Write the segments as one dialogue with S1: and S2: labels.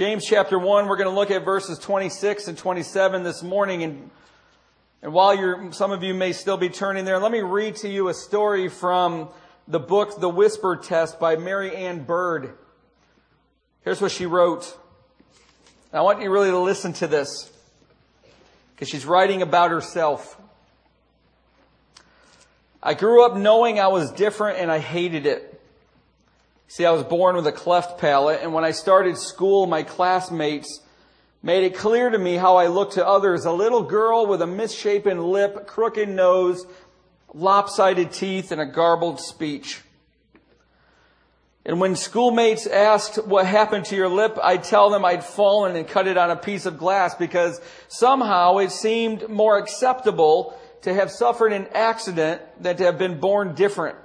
S1: James chapter 1, we're going to look at verses 26 and 27 this morning. And, and while you're, some of you may still be turning there, let me read to you a story from the book, The Whisper Test by Mary Ann Bird. Here's what she wrote. I want you really to listen to this because she's writing about herself. I grew up knowing I was different and I hated it. See, I was born with a cleft palate, and when I started school, my classmates made it clear to me how I looked to others. A little girl with a misshapen lip, crooked nose, lopsided teeth, and a garbled speech. And when schoolmates asked what happened to your lip, I'd tell them I'd fallen and cut it on a piece of glass because somehow it seemed more acceptable to have suffered an accident than to have been born different.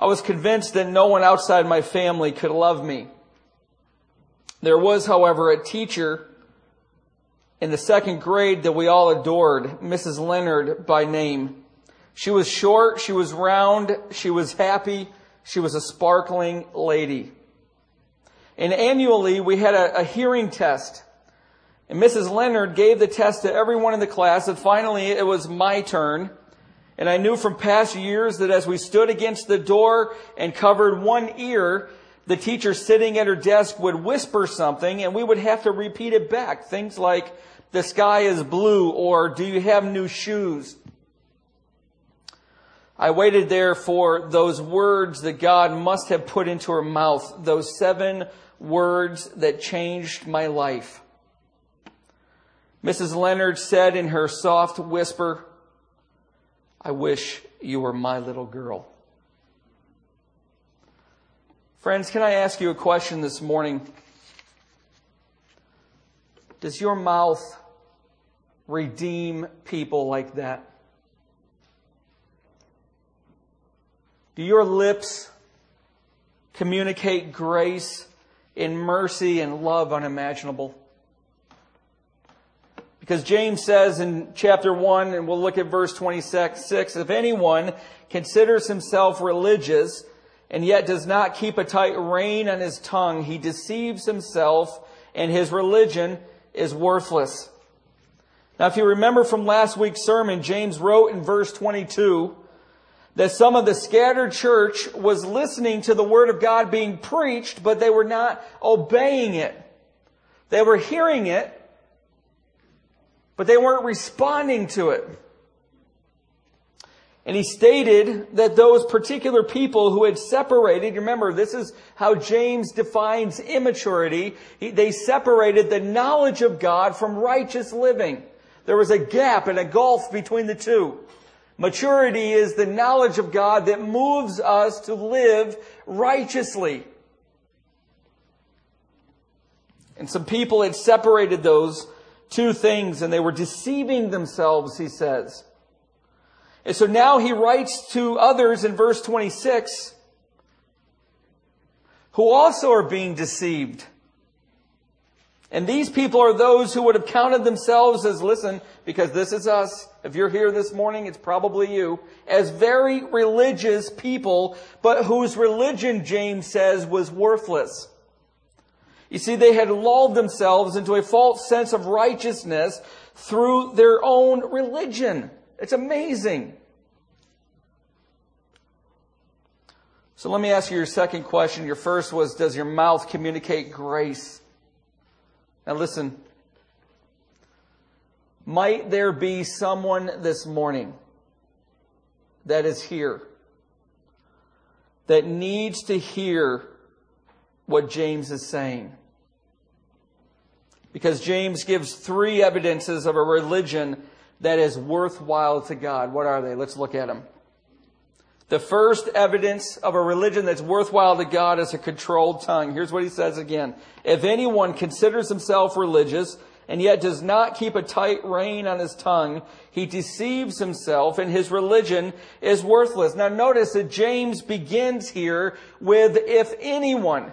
S1: I was convinced that no one outside my family could love me. There was, however, a teacher in the second grade that we all adored, Mrs. Leonard by name. She was short, she was round, she was happy, she was a sparkling lady. And annually we had a, a hearing test. And Mrs. Leonard gave the test to everyone in the class, and finally it was my turn. And I knew from past years that as we stood against the door and covered one ear, the teacher sitting at her desk would whisper something and we would have to repeat it back. Things like, the sky is blue or do you have new shoes? I waited there for those words that God must have put into her mouth, those seven words that changed my life. Mrs. Leonard said in her soft whisper, I wish you were my little girl. Friends, can I ask you a question this morning? Does your mouth redeem people like that? Do your lips communicate grace and mercy and love unimaginable? Because James says in chapter 1, and we'll look at verse 26, if anyone considers himself religious and yet does not keep a tight rein on his tongue, he deceives himself and his religion is worthless. Now, if you remember from last week's sermon, James wrote in verse 22 that some of the scattered church was listening to the word of God being preached, but they were not obeying it. They were hearing it, but they weren't responding to it. And he stated that those particular people who had separated, remember, this is how James defines immaturity. they separated the knowledge of God from righteous living. There was a gap and a gulf between the two. Maturity is the knowledge of God that moves us to live righteously. And some people had separated those two things and they were deceiving themselves, he says. And so now he writes to others in verse 26 who also are being deceived. And these people are those who would have counted themselves as, listen, because this is us. If you're here this morning, it's probably you, as very religious people, but whose religion, James says, was worthless. You see, they had lulled themselves into a false sense of righteousness through their own religion. It's amazing. So let me ask you your second question. Your first was, does your mouth communicate grace? Now listen. Might there be someone this morning that is here that needs to hear what James is saying? Because James gives three evidences of a religion that is worthwhile to God. What are they? Let's look at them. The first evidence of a religion that's worthwhile to God is a controlled tongue. Here's what he says again. If anyone considers himself religious and yet does not keep a tight rein on his tongue, he deceives himself and his religion is worthless. Now notice that James begins here with if anyone.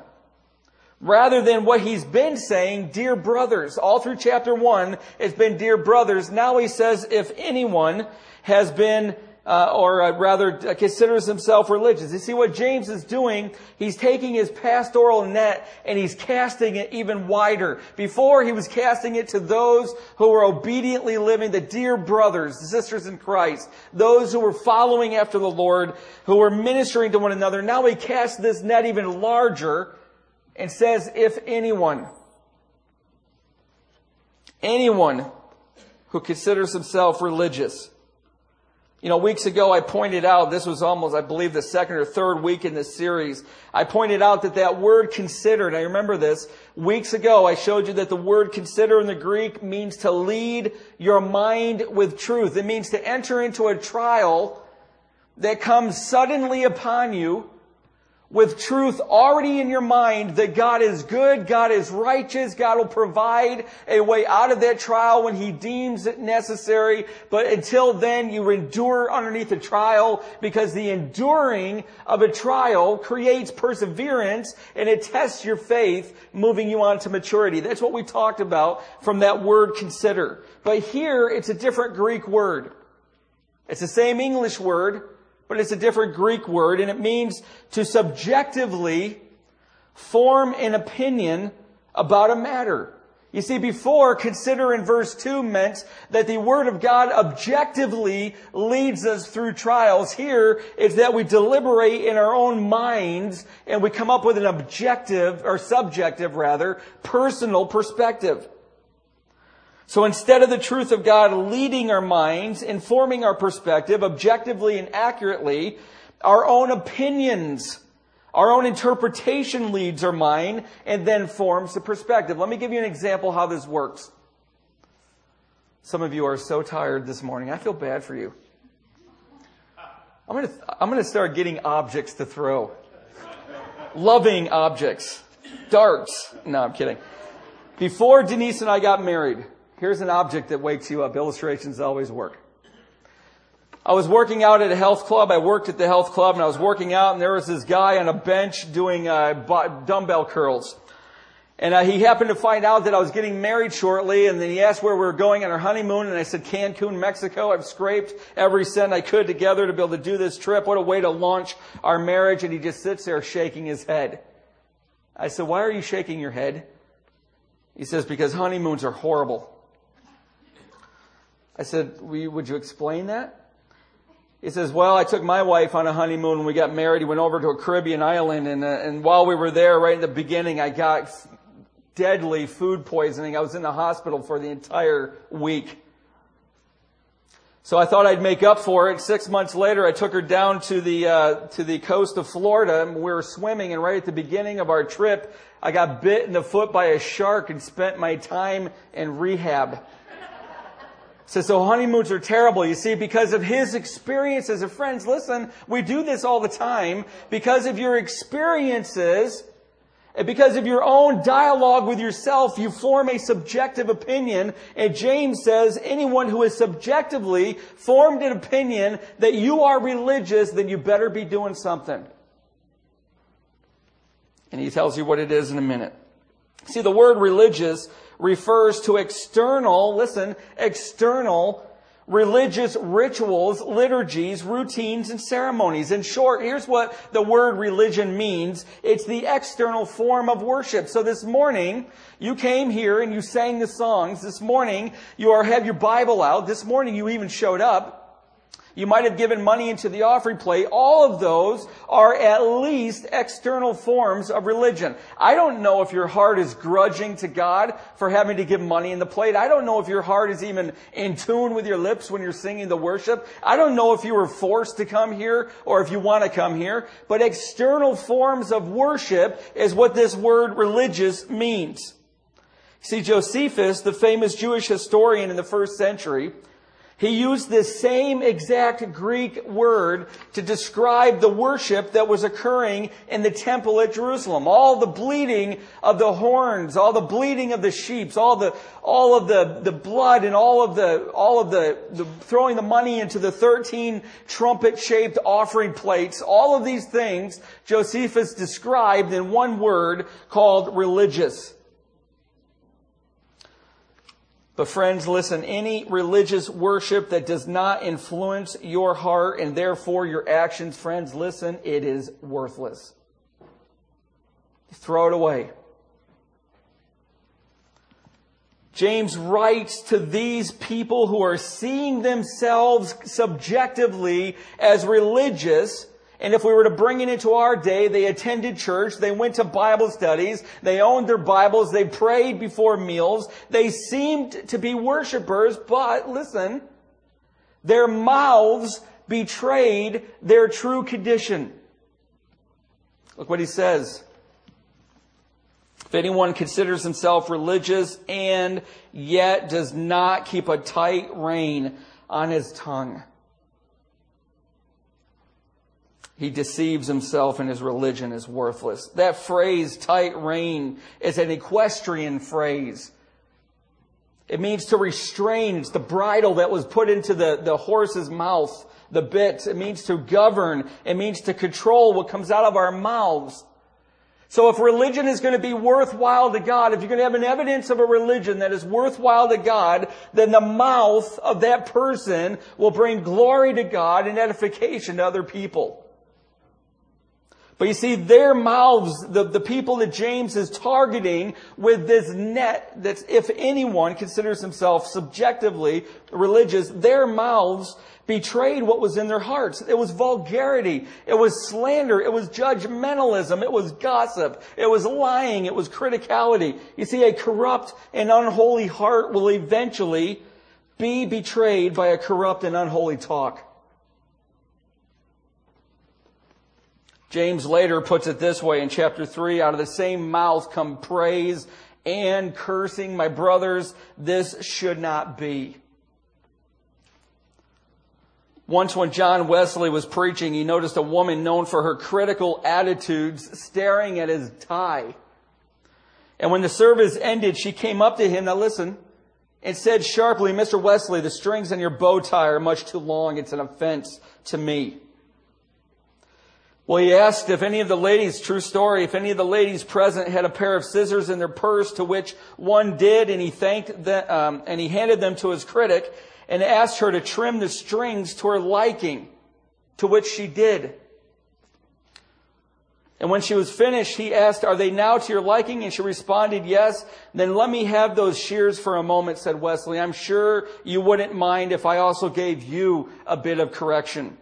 S1: Rather than what he's been saying, dear brothers. All through chapter one, it's been dear brothers. Now he says, if anyone has been uh, or uh, rather uh, considers himself religious. You see what James is doing? He's taking his pastoral net and he's casting it even wider. Before he was casting it to those who were obediently living, the dear brothers, the sisters in Christ, those who were following after the Lord, who were ministering to one another. Now he casts this net even larger and says, if anyone, anyone who considers himself religious, you know, weeks ago I pointed out, this was almost, I believe, the second or third week in this series. I pointed out that that word considered, I remember this, weeks ago I showed you that the word consider in the Greek means to lead your mind with truth. It means to enter into a trial that comes suddenly upon you with truth already in your mind that God is good, God is righteous, God will provide a way out of that trial when He deems it necessary. But until then, you endure underneath the trial because the enduring of a trial creates perseverance and it tests your faith, moving you on to maturity. That's what we talked about from that word consider. But here, it's a different Greek word. It's the same English word, but it's a different Greek word and it means to subjectively form an opinion about a matter. You see, before, consider in verse 2 meant that the Word of God objectively leads us through trials. Here, it's that we deliberate in our own minds and we come up with an objective, or subjective rather, personal perspective. So instead of the truth of God leading our minds, informing our perspective objectively and accurately, our own opinions, our own interpretation leads our mind and then forms the perspective. Let me give you an example how this works. Some of you are so tired this morning. I feel bad for you. I'm going to, I'm going to start getting objects to throw. Loving objects. Darts. No, I'm kidding. Before Denise and I got married, Here's an object that wakes you up. Illustrations always work. I was working out at a health club. I worked at the health club and I was working out and there was this guy on a bench doing uh, dumbbell curls. And uh, he happened to find out that I was getting married shortly, and then he asked where we were going on our honeymoon, and I said, Cancun, Mexico. I've scraped every cent I could together to be able to do this trip. What a way to launch our marriage. And he just sits there shaking his head. I said, why are you shaking your head? He says, because honeymoons are horrible. I said, would you explain that? He says, well, I took my wife on a honeymoon when we got married. We went over to a Caribbean island and, uh, and while we were there, right in the beginning, I got deadly food poisoning. I was in the hospital for the entire week. So I thought I'd make up for it. Six months later, I took her down to the uh, to the coast of Florida. And we were swimming, and right at the beginning of our trip, I got bit in the foot by a shark and spent my time in rehab. So, so honeymoons are terrible, you see, because of his experiences of friends. Listen, we do this all the time because of your experiences and because of your own dialogue with yourself, you form a subjective opinion. And James says anyone who has subjectively formed an opinion that you are religious, then you better be doing something. And he tells you what it is in a minute. See, the word religious refers to external, listen, external religious rituals, liturgies, routines, and ceremonies. In short, here's what the word religion means. It's the external form of worship. So this morning, you came here and you sang the songs. This morning, you are, have your Bible out. This morning, you even showed up. You might have given money into the offering plate. All of those are at least external forms of religion. I don't know if your heart is grudging to God for having to give money in the plate. I don't know if your heart is even in tune with your lips when you're singing the worship. I don't know if you were forced to come here or if you want to come here. But external forms of worship is what this word religious means. See, Josephus, the famous Jewish historian in the first century, he used this same exact Greek word to describe the worship that was occurring in the temple at Jerusalem. All the bleeding of the horns, all the bleeding of the sheep, all the, all of the, the blood and all of the, all of the, the throwing the money into the 13 trumpet shaped offering plates, all of these things Josephus described in one word called religious. But friends, listen, any religious worship that does not influence your heart and therefore your actions, friends, listen, it is worthless. Throw it away. James writes to these people who are seeing themselves subjectively as religious and if we were to bring it into our day, they attended church, they went to Bible studies, they owned their Bibles, they prayed before meals, they seemed to be worshipers, but listen, their mouths betrayed their true condition. Look what he says. If anyone considers himself religious and yet does not keep a tight rein on his tongue, he deceives himself and his religion is worthless. That phrase, tight rein, is an equestrian phrase. It means to restrain. It's the bridle that was put into the, the horse's mouth, the bit. It means to govern. It means to control what comes out of our mouths. So if religion is going to be worthwhile to God, if you're going to have an evidence of a religion that is worthwhile to God, then the mouth of that person will bring glory to God and edification to other people. But you see, their mouths, the, the people that James is targeting with this net, that if anyone considers himself subjectively religious, their mouths betrayed what was in their hearts. It was vulgarity. It was slander. It was judgmentalism. It was gossip. It was lying. It was criticality. You see, a corrupt and unholy heart will eventually be betrayed by a corrupt and unholy talk. James later puts it this way in chapter 3 out of the same mouth come praise and cursing. My brothers, this should not be. Once when John Wesley was preaching, he noticed a woman known for her critical attitudes staring at his tie. And when the service ended, she came up to him, now listen, and said sharply, Mr. Wesley, the strings on your bow tie are much too long. It's an offense to me. Well, he asked if any of the ladies, true story, if any of the ladies present had a pair of scissors in their purse, to which one did, and he thanked them, um, and he handed them to his critic, and asked her to trim the strings to her liking, to which she did. And when she was finished, he asked, Are they now to your liking? And she responded, Yes. Then let me have those shears for a moment, said Wesley. I'm sure you wouldn't mind if I also gave you a bit of correction.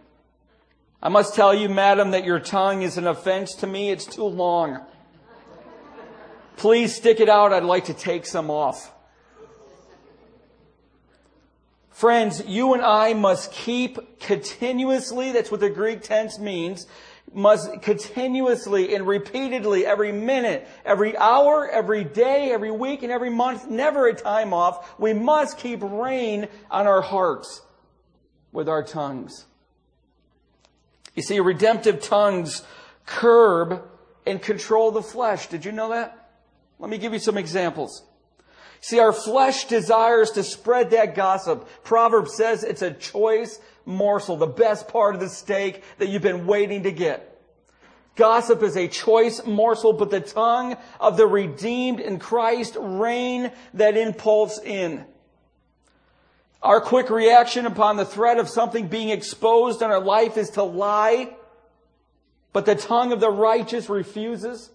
S1: I must tell you, madam, that your tongue is an offense to me. It's too long. Please stick it out. I'd like to take some off. Friends, you and I must keep continuously, that's what the Greek tense means, must continuously and repeatedly, every minute, every hour, every day, every week, and every month, never a time off. We must keep rein on our hearts with our tongues. You see, redemptive tongues curb and control the flesh. Did you know that? Let me give you some examples. See, our flesh desires to spread that gossip. Proverbs says it's a choice morsel, the best part of the steak that you've been waiting to get. Gossip is a choice morsel, but the tongue of the redeemed in Christ rein that impulse in. Our quick reaction upon the threat of something being exposed in our life is to lie, but the tongue of the righteous refuses.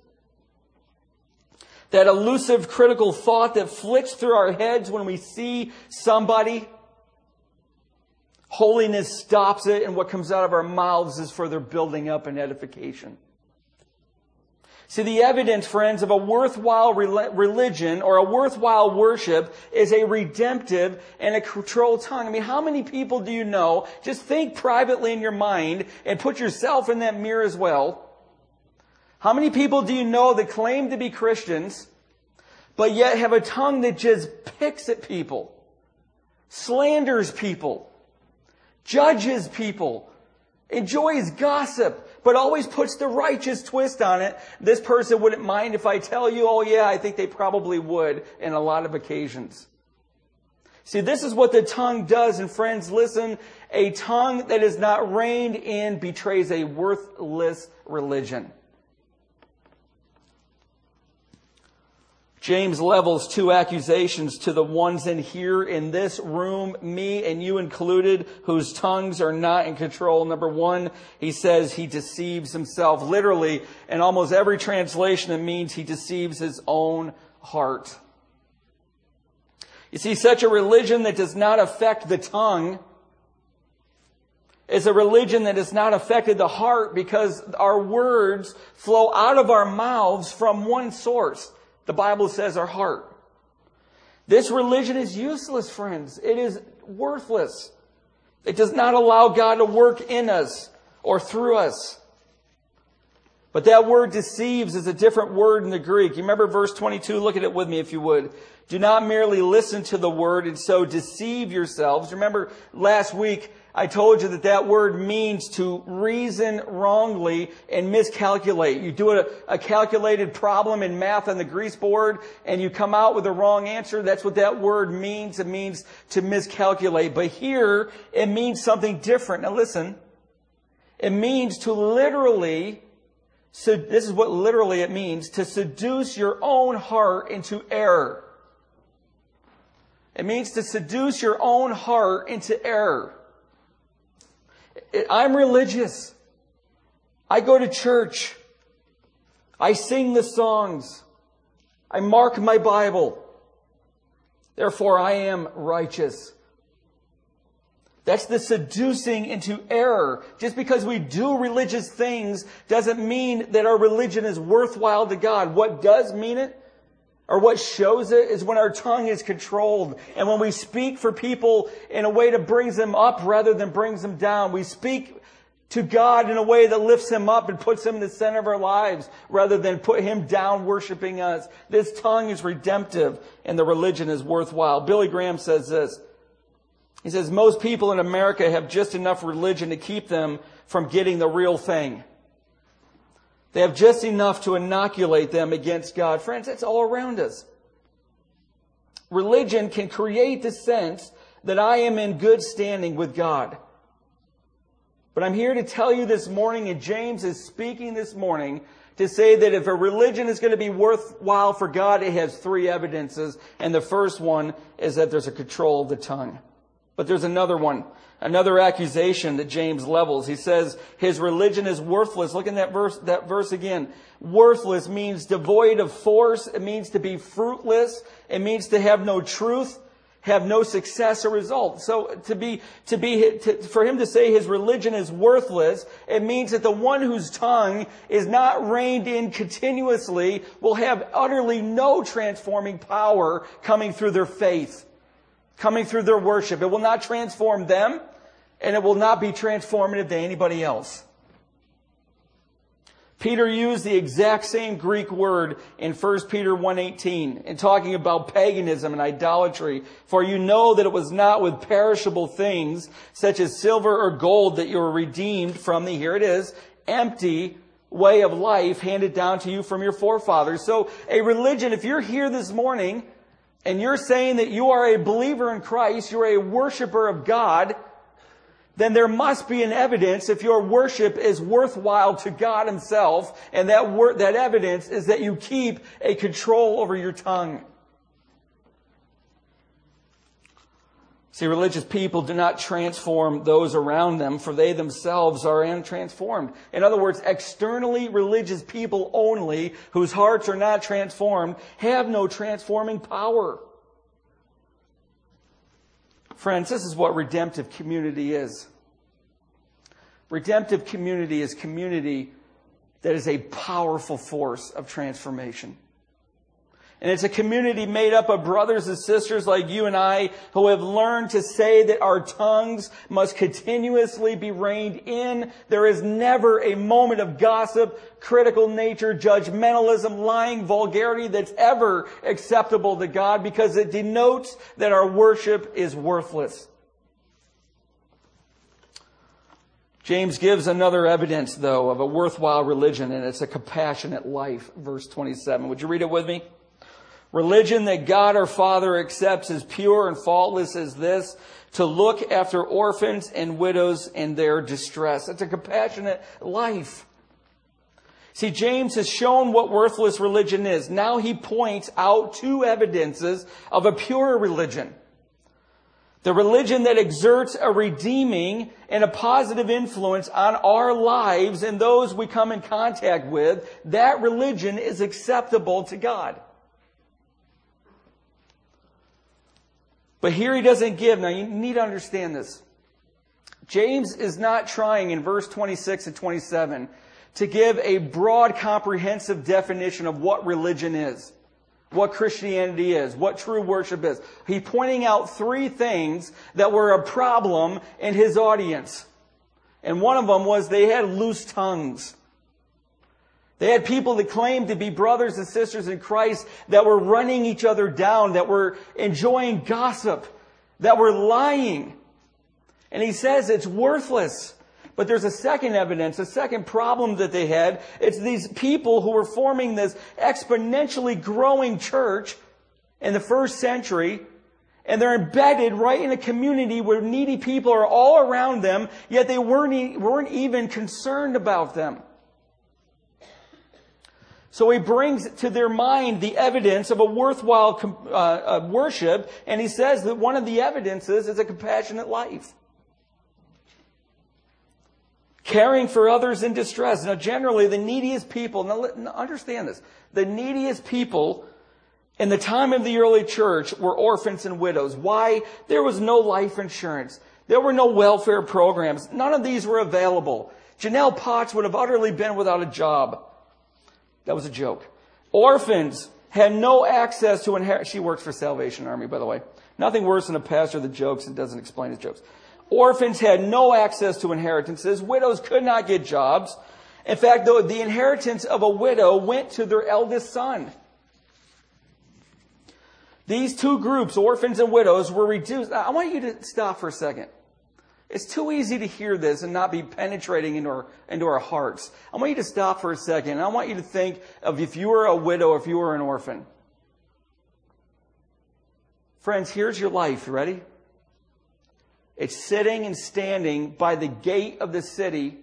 S1: That elusive critical thought that flits through our heads when we see somebody. Holiness stops it, and what comes out of our mouths is further building up and edification. See, the evidence, friends, of a worthwhile religion or a worthwhile worship is a redemptive and a controlled tongue. I mean, how many people do you know? Just think privately in your mind and put yourself in that mirror as well. How many people do you know that claim to be Christians, but yet have a tongue that just picks at people, slanders people, judges people, enjoys gossip, but always puts the righteous twist on it. This person wouldn't mind if I tell you, oh yeah, I think they probably would in a lot of occasions. See, this is what the tongue does, and friends, listen, a tongue that is not reined in betrays a worthless religion. James levels two accusations to the ones in here in this room, me and you included, whose tongues are not in control. Number one, he says he deceives himself. Literally, in almost every translation, it means he deceives his own heart. You see, such a religion that does not affect the tongue is a religion that has not affected the heart because our words flow out of our mouths from one source. The Bible says our heart. This religion is useless, friends. It is worthless. It does not allow God to work in us or through us. But that word deceives is a different word in the Greek. You remember verse 22? Look at it with me if you would. Do not merely listen to the word and so deceive yourselves. Remember last week I told you that that word means to reason wrongly and miscalculate. You do a, a, calculated problem in math on the grease board and you come out with the wrong answer. That's what that word means. It means to miscalculate. But here, it means something different. Now listen. It means to literally, so this is what literally it means, to seduce your own heart into error. It means to seduce your own heart into error. I'm religious. I go to church. I sing the songs. I mark my Bible. Therefore, I am righteous. That's the seducing into error. Just because we do religious things doesn't mean that our religion is worthwhile to God. What does mean it or what shows it is when our tongue is controlled and when we speak for people in a way that brings them up rather than brings them down. We speak to God in a way that lifts him up and puts him in the center of our lives rather than put him down worshiping us. This tongue is redemptive and the religion is worthwhile. Billy Graham says this. He says, most people in America have just enough religion to keep them from getting the real thing. They have just enough to inoculate them against God. Friends, that's all around us. Religion can create the sense that I am in good standing with God. But I'm here to tell you this morning, and James is speaking this morning to say that if a religion is going to be worthwhile for God, it has three evidences. And the first one is that there's a control of the tongue. But there's another one. Another accusation that James levels. He says his religion is worthless. Look in that verse, that verse again. Worthless means devoid of force. It means to be fruitless. It means to have no truth, have no success or result. So to be, to be, to, for him to say his religion is worthless, it means that the one whose tongue is not reined in continuously will have utterly no transforming power coming through their faith coming through their worship. It will not transform them, and it will not be transformative to anybody else. Peter used the exact same Greek word in 1 Peter 1.18 in talking about paganism and idolatry. For you know that it was not with perishable things such as silver or gold that you were redeemed from the, here it is, empty way of life handed down to you from your forefathers. So a religion, if you're here this morning and you're saying that you are a believer in Christ, you're a worshiper of God, then there must be an evidence if your worship is worthwhile to God himself, and that wor- that evidence is that you keep a control over your tongue. See, religious people do not transform those around them, for they themselves are untransformed. In other words, externally religious people only, whose hearts are not transformed, have no transforming power. Friends, this is what redemptive community is. Redemptive community is community that is a powerful force of transformation. And it's a community made up of brothers and sisters like you and I who have learned to say that our tongues must continuously be reined in. There is never a moment of gossip, critical nature, judgmentalism, lying, vulgarity that's ever acceptable to God because it denotes that our worship is worthless. James gives another evidence, though, of a worthwhile religion, and it's a compassionate life. Verse 27. Would you read it with me? Religion that God our Father accepts as pure and faultless as this, to look after orphans and widows in their distress. It's a compassionate life. See, James has shown what worthless religion is. Now he points out two evidences of a pure religion. The religion that exerts a redeeming and a positive influence on our lives and those we come in contact with, that religion is acceptable to God. But here he doesn't give. Now you need to understand this. James is not trying in verse 26 and 27 to give a broad, comprehensive definition of what religion is what Christianity is, what true worship is. He's pointing out three things that were a problem in his audience. And one of them was they had loose tongues. They had people that claimed to be brothers and sisters in Christ that were running each other down, that were enjoying gossip, that were lying. And he says it's worthless. But there's a second evidence, a second problem that they had. It's these people who were forming this exponentially growing church in the first century. And they're embedded right in a community where needy people are all around them, yet they weren't, weren't even concerned about them. So he brings to their mind the evidence of a worthwhile uh, uh, worship, and he says that one of the evidences is a compassionate life caring for others in distress. Now, generally, the neediest people, now understand this, the neediest people in the time of the early church were orphans and widows. Why? There was no life insurance. There were no welfare programs. None of these were available. Janelle Potts would have utterly been without a job. That was a joke. Orphans had no access to inherit. She works for Salvation Army, by the way. Nothing worse than a pastor that jokes and doesn't explain his jokes. Orphans had no access to inheritances. Widows could not get jobs. In fact, though, the inheritance of a widow went to their eldest son. These two groups, orphans and widows, were reduced. I want you to stop for a second. It's too easy to hear this and not be penetrating into our, into our hearts. I want you to stop for a second I want you to think of if you were a widow, if you were an orphan. Friends, here's your life. You ready? It's sitting and standing by the gate of the city,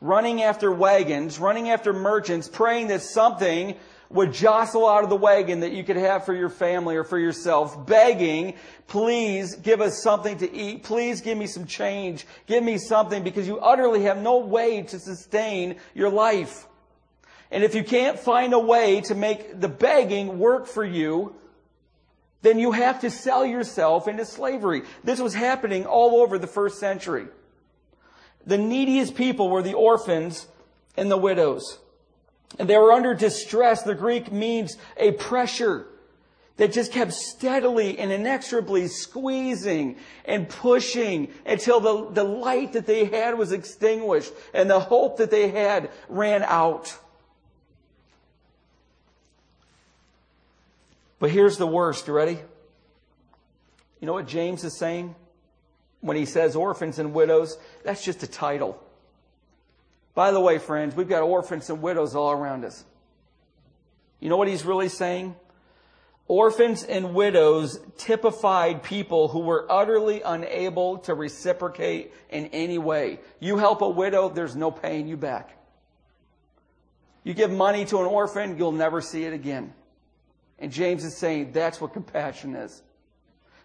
S1: running after wagons, running after merchants, praying that something would jostle out of the wagon that you could have for your family or for yourself, begging, please give us something to eat. Please give me some change. Give me something because you utterly have no way to sustain your life. And if you can't find a way to make the begging work for you, then you have to sell yourself into slavery. This was happening all over the first century. The neediest people were the orphans and the widows. And they were under distress. The Greek means a pressure that just kept steadily and inexorably squeezing and pushing until the, the light that they had was extinguished and the hope that they had ran out. But here's the worst. You ready? You know what James is saying? When he says orphans and widows, that's just a title. By the way, friends, we've got orphans and widows all around us. You know what he's really saying? Orphans and widows typified people who were utterly unable to reciprocate in any way. You help a widow, there's no paying you back. You give money to an orphan, you'll never see it again. And James is saying that's what compassion is.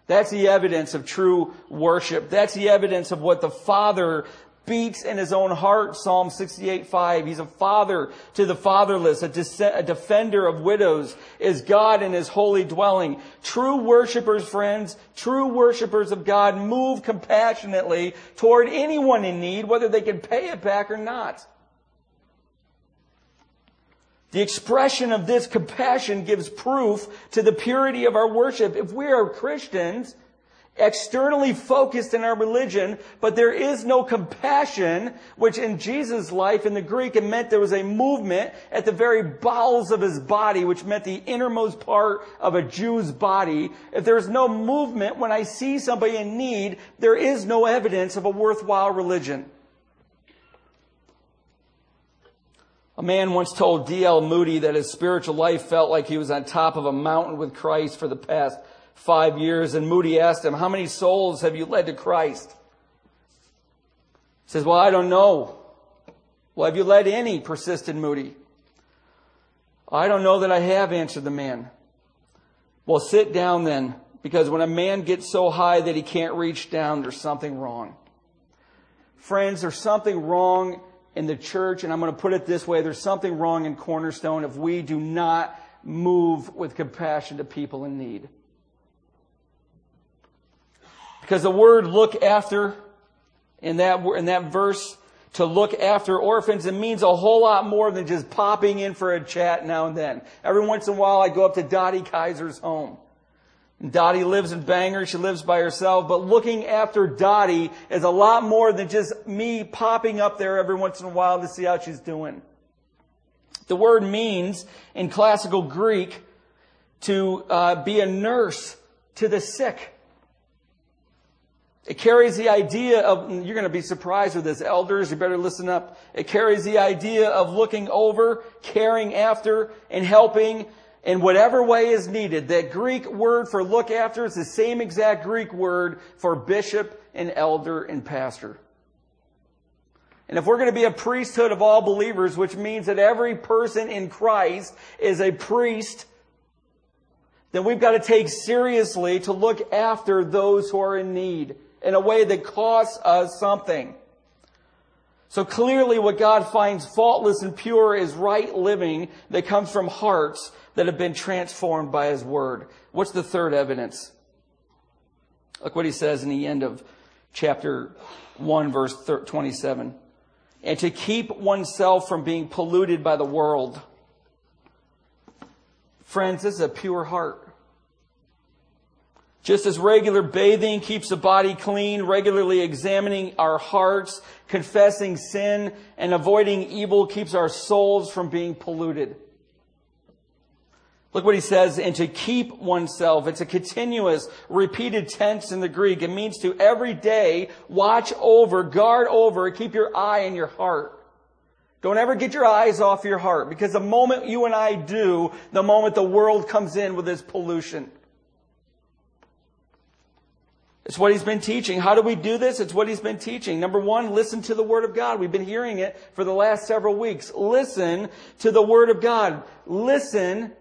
S1: That's the evidence of true worship. That's the evidence of what the Father beats in his own heart. Psalm 68, 5. He's a father to the fatherless, a, a defender of widows, is God in his holy dwelling. True worshipers, friends, true worshipers of God move compassionately toward anyone in need, whether they can pay it back or not. The expression of this compassion gives proof to the purity of our worship. If we are Christians, externally focused in our religion, but there is no compassion, which in Jesus' life in the Greek, it meant there was a movement at the very bowels of his body, which meant the innermost part of a Jew's body. If there's no movement, when I see somebody in need, there is no evidence of a worthwhile religion. A man once told D.L. Moody that his spiritual life felt like he was on top of a mountain with Christ for the past five years. And Moody asked him, How many souls have you led to Christ? He says, Well, I don't know. Well, have you led any? persisted Moody. I don't know that I have, answered the man. Well, sit down then, because when a man gets so high that he can't reach down, there's something wrong. Friends, there's something wrong in the church, and I'm going to put it this way there's something wrong in Cornerstone if we do not move with compassion to people in need. Because the word look after in that, in that verse, to look after orphans, it means a whole lot more than just popping in for a chat now and then. Every once in a while I go up to Dottie Kaiser's home. Dottie lives in Bangor. She lives by herself. But looking after Dottie is a lot more than just me popping up there every once in a while to see how she's doing. The word means, in classical Greek, to uh, be a nurse to the sick. It carries the idea of, you're going to be surprised with this, elders, you better listen up. It carries the idea of looking over, caring after, and helping in whatever way is needed. That Greek word for look after is the same exact Greek word for bishop and elder and pastor. And if we're going to be a priesthood of all believers, which means that every person in Christ is a priest, then we've got to take seriously to look after those who are in need in a way that costs us something. So clearly what God finds faultless and pure is right living that comes from hearts that have been transformed by His Word. What's the third evidence? Look what he says in the end of chapter 1 verse 27. And to keep oneself from being polluted by the world. Friends, this is a pure heart. Just as regular bathing keeps the body clean, regularly examining our hearts, confessing sin, and avoiding evil keeps our souls from being polluted. Look what he says, and to keep oneself. It's a continuous, repeated tense in the Greek. It means to every day watch over, guard over, keep your eye in your heart. Don't ever get your eyes off your heart, because the moment you and I do, the moment the world comes in with its pollution, it's what he's been teaching. How do we do this? It's what he's been teaching. Number one, listen to the Word of God. We've been hearing it for the last several weeks. Listen to the Word of God. Listen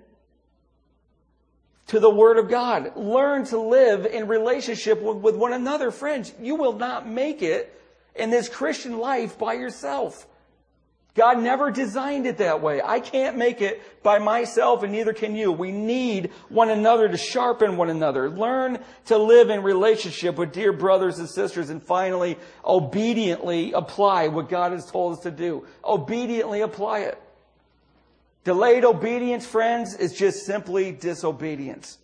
S1: to the Word of God. Learn to live in relationship with one another. Friends, you will not make it in this Christian life by yourself. God never designed it that way. I can't make it by myself and neither can you. We need one another to sharpen one another. Learn to live in relationship with dear brothers and sisters and finally obediently apply what God has told us to do. Obediently apply it. Delayed obedience, friends, is just simply disobedience.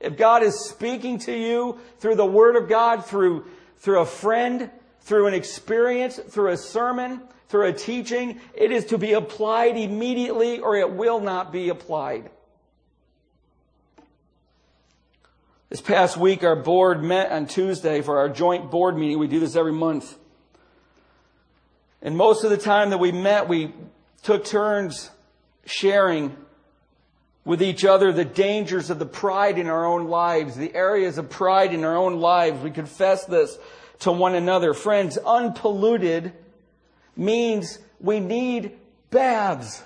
S1: If God is speaking to you through the Word of God, through, through a friend, through an experience, through a sermon, through a teaching, it is to be applied immediately or it will not be applied. This past week, our board met on Tuesday for our joint board meeting. We do this every month. And most of the time that we met, we took turns sharing with each other the dangers of the pride in our own lives, the areas of pride in our own lives. We confess this to one another. Friends, unpolluted means we need baths.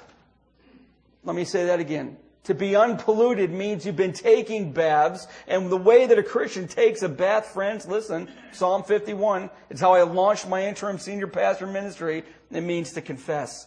S1: Let me say that again. To be unpolluted means you've been taking baths, and the way that a Christian takes a bath, friends, listen, Psalm 51, it's how I launched my interim senior pastor ministry. It means to confess.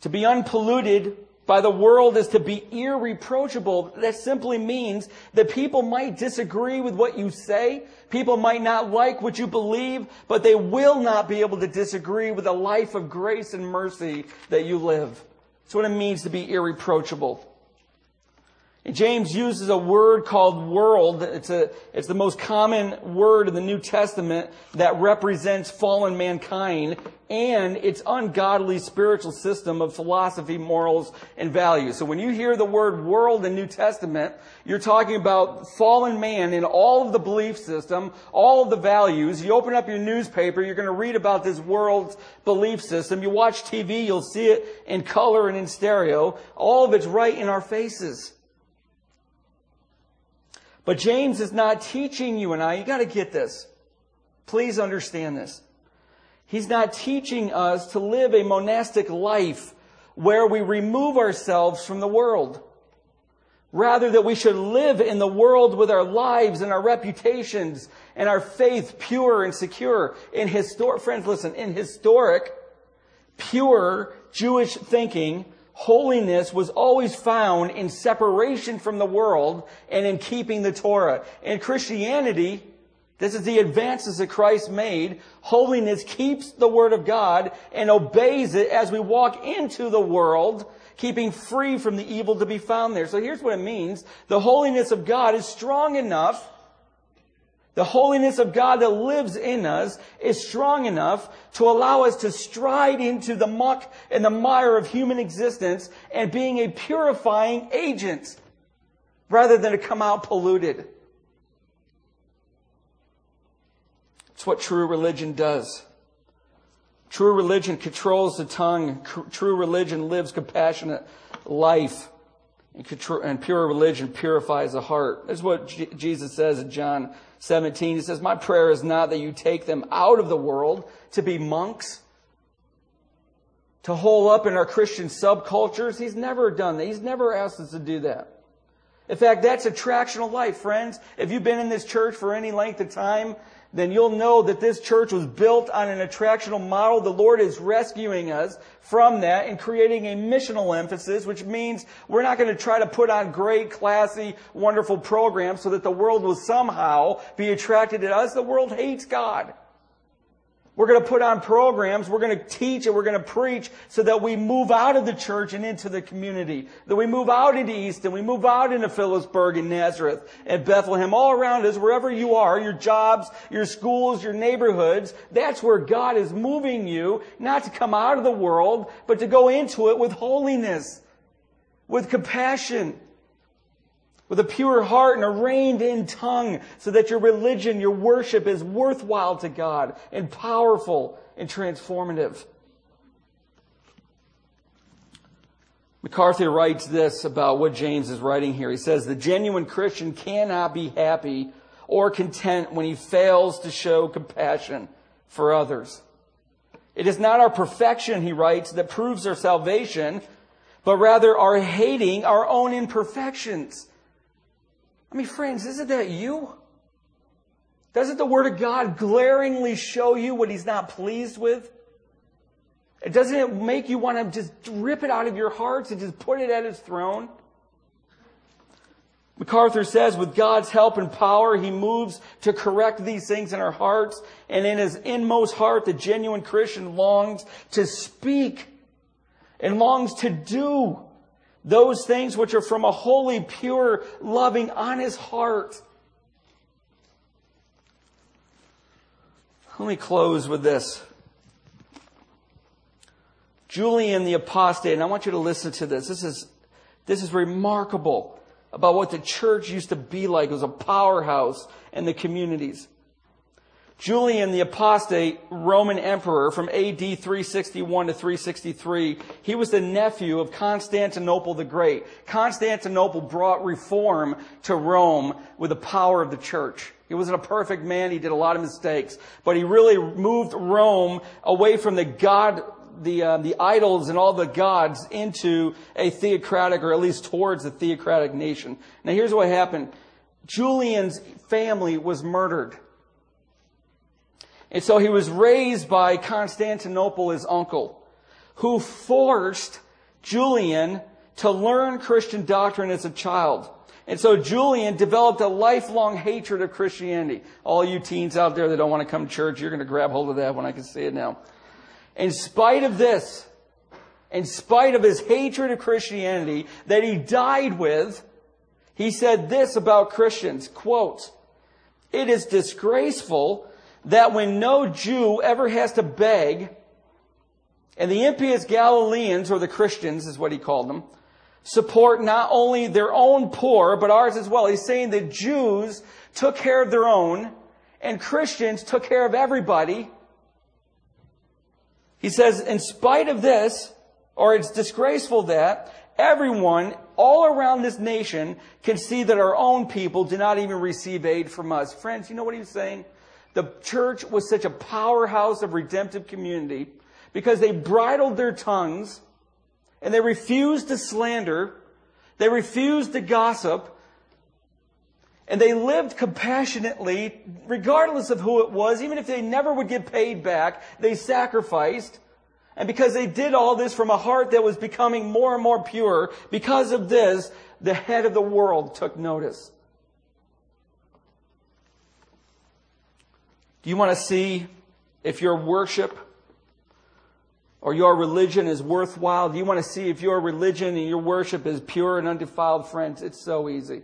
S1: To be unpolluted by the world is to be irreproachable. That simply means that people might disagree with what you say. People might not like what you believe, but they will not be able to disagree with the life of grace and mercy that you live. That's what it means to be irreproachable. James uses a word called world. It's, a, it's the most common word in the New Testament that represents fallen mankind and its ungodly spiritual system of philosophy, morals, and values. So when you hear the word world in New Testament, you're talking about fallen man in all of the belief system, all of the values. You open up your newspaper, you're going to read about this world's belief system. You watch TV, you'll see it in color and in stereo. All of it's right in our faces. But James is not teaching you and I, you gotta get this. Please understand this. He's not teaching us to live a monastic life where we remove ourselves from the world. Rather that we should live in the world with our lives and our reputations and our faith pure and secure. In historic, friends, listen, in historic, pure Jewish thinking, holiness was always found in separation from the world and in keeping the Torah. In Christianity, this is the advances that Christ made. Holiness keeps the Word of God and obeys it as we walk into the world keeping free from the evil to be found there. So here's what it means. The holiness of God is strong enough. The holiness of God that lives in us is strong enough to allow us to stride into the muck and the mire of human existence and being a purifying agent rather than to come out polluted. It's what true religion does. True religion controls the tongue. True religion lives compassionate life. And pure religion purifies the heart. That's what Jesus says in John 17. He says, My prayer is not that you take them out of the world to be monks, to hole up in our Christian subcultures. He's never done that. He's never asked us to do that. In fact, that's attractional life, friends. If you've been in this church for any length of time, then you'll know that this church was built on an attractional model. The Lord is rescuing us from that and creating a missional emphasis, which means we're not going to try to put on great, classy, wonderful programs so that the world will somehow be attracted to us. The world hates God. We're going to put on programs. We're going to teach and we're going to preach so that we move out of the church and into the community. That we move out into Easton. We move out into Phillipsburg and Nazareth and Bethlehem. All around us, wherever you are, your jobs, your schools, your neighborhoods. That's where God is moving you, not to come out of the world, but to go into it with holiness, with compassion, with a pure heart and a reined in tongue so that your religion, your worship is worthwhile to God and powerful and transformative. MacArthur writes this about what James is writing here. He says, the genuine Christian cannot be happy or content when he fails to show compassion for others. It is not our perfection, he writes, that proves our salvation, but rather our hating our own imperfections. I mean, friends, isn't that you? Doesn't the Word of God glaringly show you what He's not pleased with? Doesn't it make you want to just rip it out of your hearts and just put it at His throne? MacArthur says, with God's help and power, He moves to correct these things in our hearts. And in His inmost heart, the genuine Christian longs to speak and longs to do those things which are from a holy, pure, loving, honest heart. Let me close with this. Julian the apostate, and I want you to listen to this. This is, this is remarkable about what the church used to be like. It was a powerhouse in the communities. Julian the apostate, Roman emperor from AD 361 to 363, he was the nephew of Constantinople the Great. Constantinople brought reform to Rome with the power of the church. He wasn't a perfect man. He did a lot of mistakes, but he really moved Rome away from the God, the, uh, the idols and all the gods into a theocratic or at least towards a theocratic nation. Now here's what happened. Julian's family was murdered. And so he was raised by Constantinople, his uncle, who forced Julian to learn Christian doctrine as a child. And so Julian developed a lifelong hatred of Christianity. All you teens out there that don't want to come to church, you're going to grab hold of that when I can see it now. In spite of this, in spite of his hatred of Christianity that he died with, he said this about Christians, quote, it is disgraceful that when no Jew ever has to beg, and the impious Galileans, or the Christians is what he called them, support not only their own poor, but ours as well. He's saying that Jews took care of their own, and Christians took care of everybody. He says, in spite of this, or it's disgraceful that everyone all around this nation can see that our own people do not even receive aid from us. Friends, you know what he's saying? The church was such a powerhouse of redemptive community because they bridled their tongues and they refused to slander. They refused to gossip. And they lived compassionately, regardless of who it was, even if they never would get paid back, they sacrificed. And because they did all this from a heart that was becoming more and more pure, because of this, the head of the world took notice. You want to see if your worship or your religion is worthwhile? You want to see if your religion and your worship is pure and undefiled, friends? It's so easy.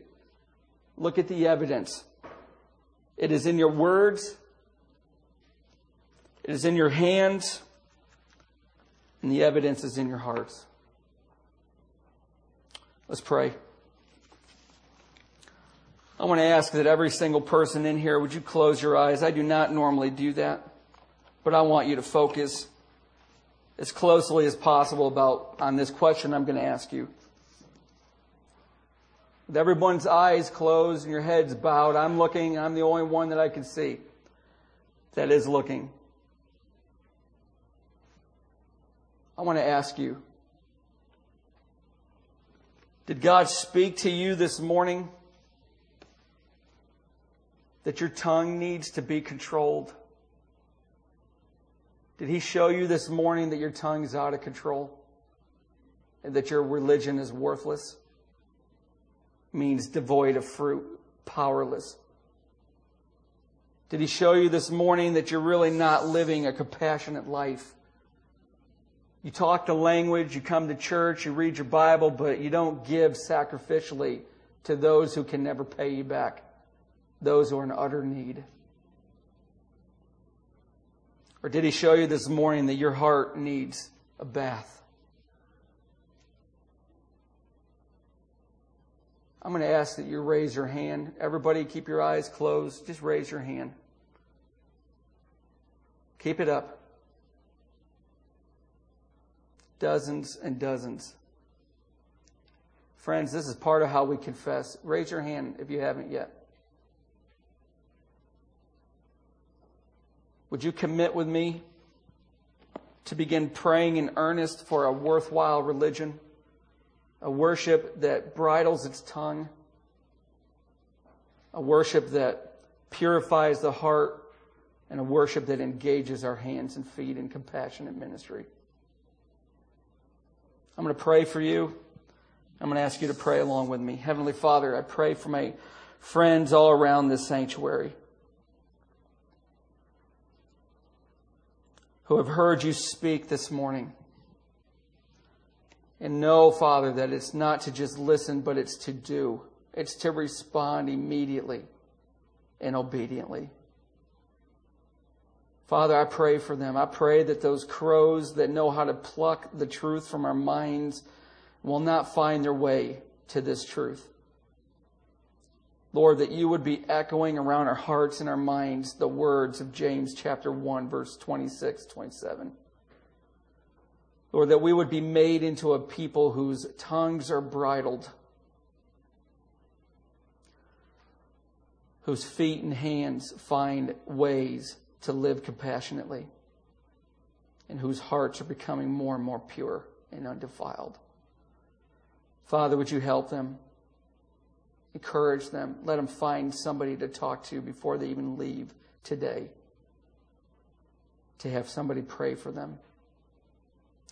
S1: Look at the evidence. It is in your words. It is in your hands. And the evidence is in your hearts. Let's pray. I want to ask that every single person in here, would you close your eyes? I do not normally do that, but I want you to focus as closely as possible about on this question I'm going to ask you. With everyone's eyes closed and your heads bowed, I'm looking, I'm the only one that I can see that is looking. I want to ask you, did God speak to you this morning that your tongue needs to be controlled? Did He show you this morning that your tongue is out of control and that your religion is worthless? means devoid of fruit, powerless. Did he show you this morning that you're really not living a compassionate life? You talk the language, you come to church, you read your Bible, but you don't give sacrificially to those who can never pay you back, those who are in utter need. Or did he show you this morning that your heart needs a bath? I'm going to ask that you raise your hand. Everybody, keep your eyes closed. Just raise your hand. Keep it up. Dozens and dozens. Friends, this is part of how we confess. Raise your hand if you haven't yet. Would you commit with me to begin praying in earnest for a worthwhile religion? a worship that bridles its tongue, a worship that purifies the heart, and a worship that engages our hands and feet in compassionate ministry. I'm going to pray for you. I'm going to ask you to pray along with me. Heavenly Father, I pray for my friends all around this sanctuary who have heard you speak this morning. And know, Father, that it's not to just listen, but it's to do. It's to respond immediately and obediently. Father, I pray for them. I pray that those crows that know how to pluck the truth from our minds will not find their way to this truth. Lord, that you would be echoing around our hearts and our minds the words of James chapter 1, verse 26, 27. Lord, that we would be made into a people whose tongues are bridled, whose feet and hands find ways to live compassionately, and whose hearts are becoming more and more pure and undefiled. Father, would you help them? Encourage them. Let them find somebody to talk to before they even leave today. To have somebody pray for them.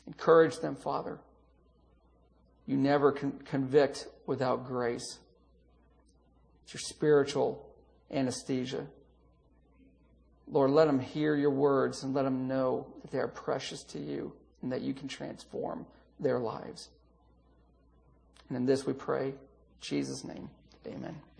S1: Encourage them, Father. You never con- convict without grace. It's your spiritual anesthesia. Lord, let them hear your words and let them know that they are precious to you and that you can transform their lives. And in this we pray, Jesus' name, amen.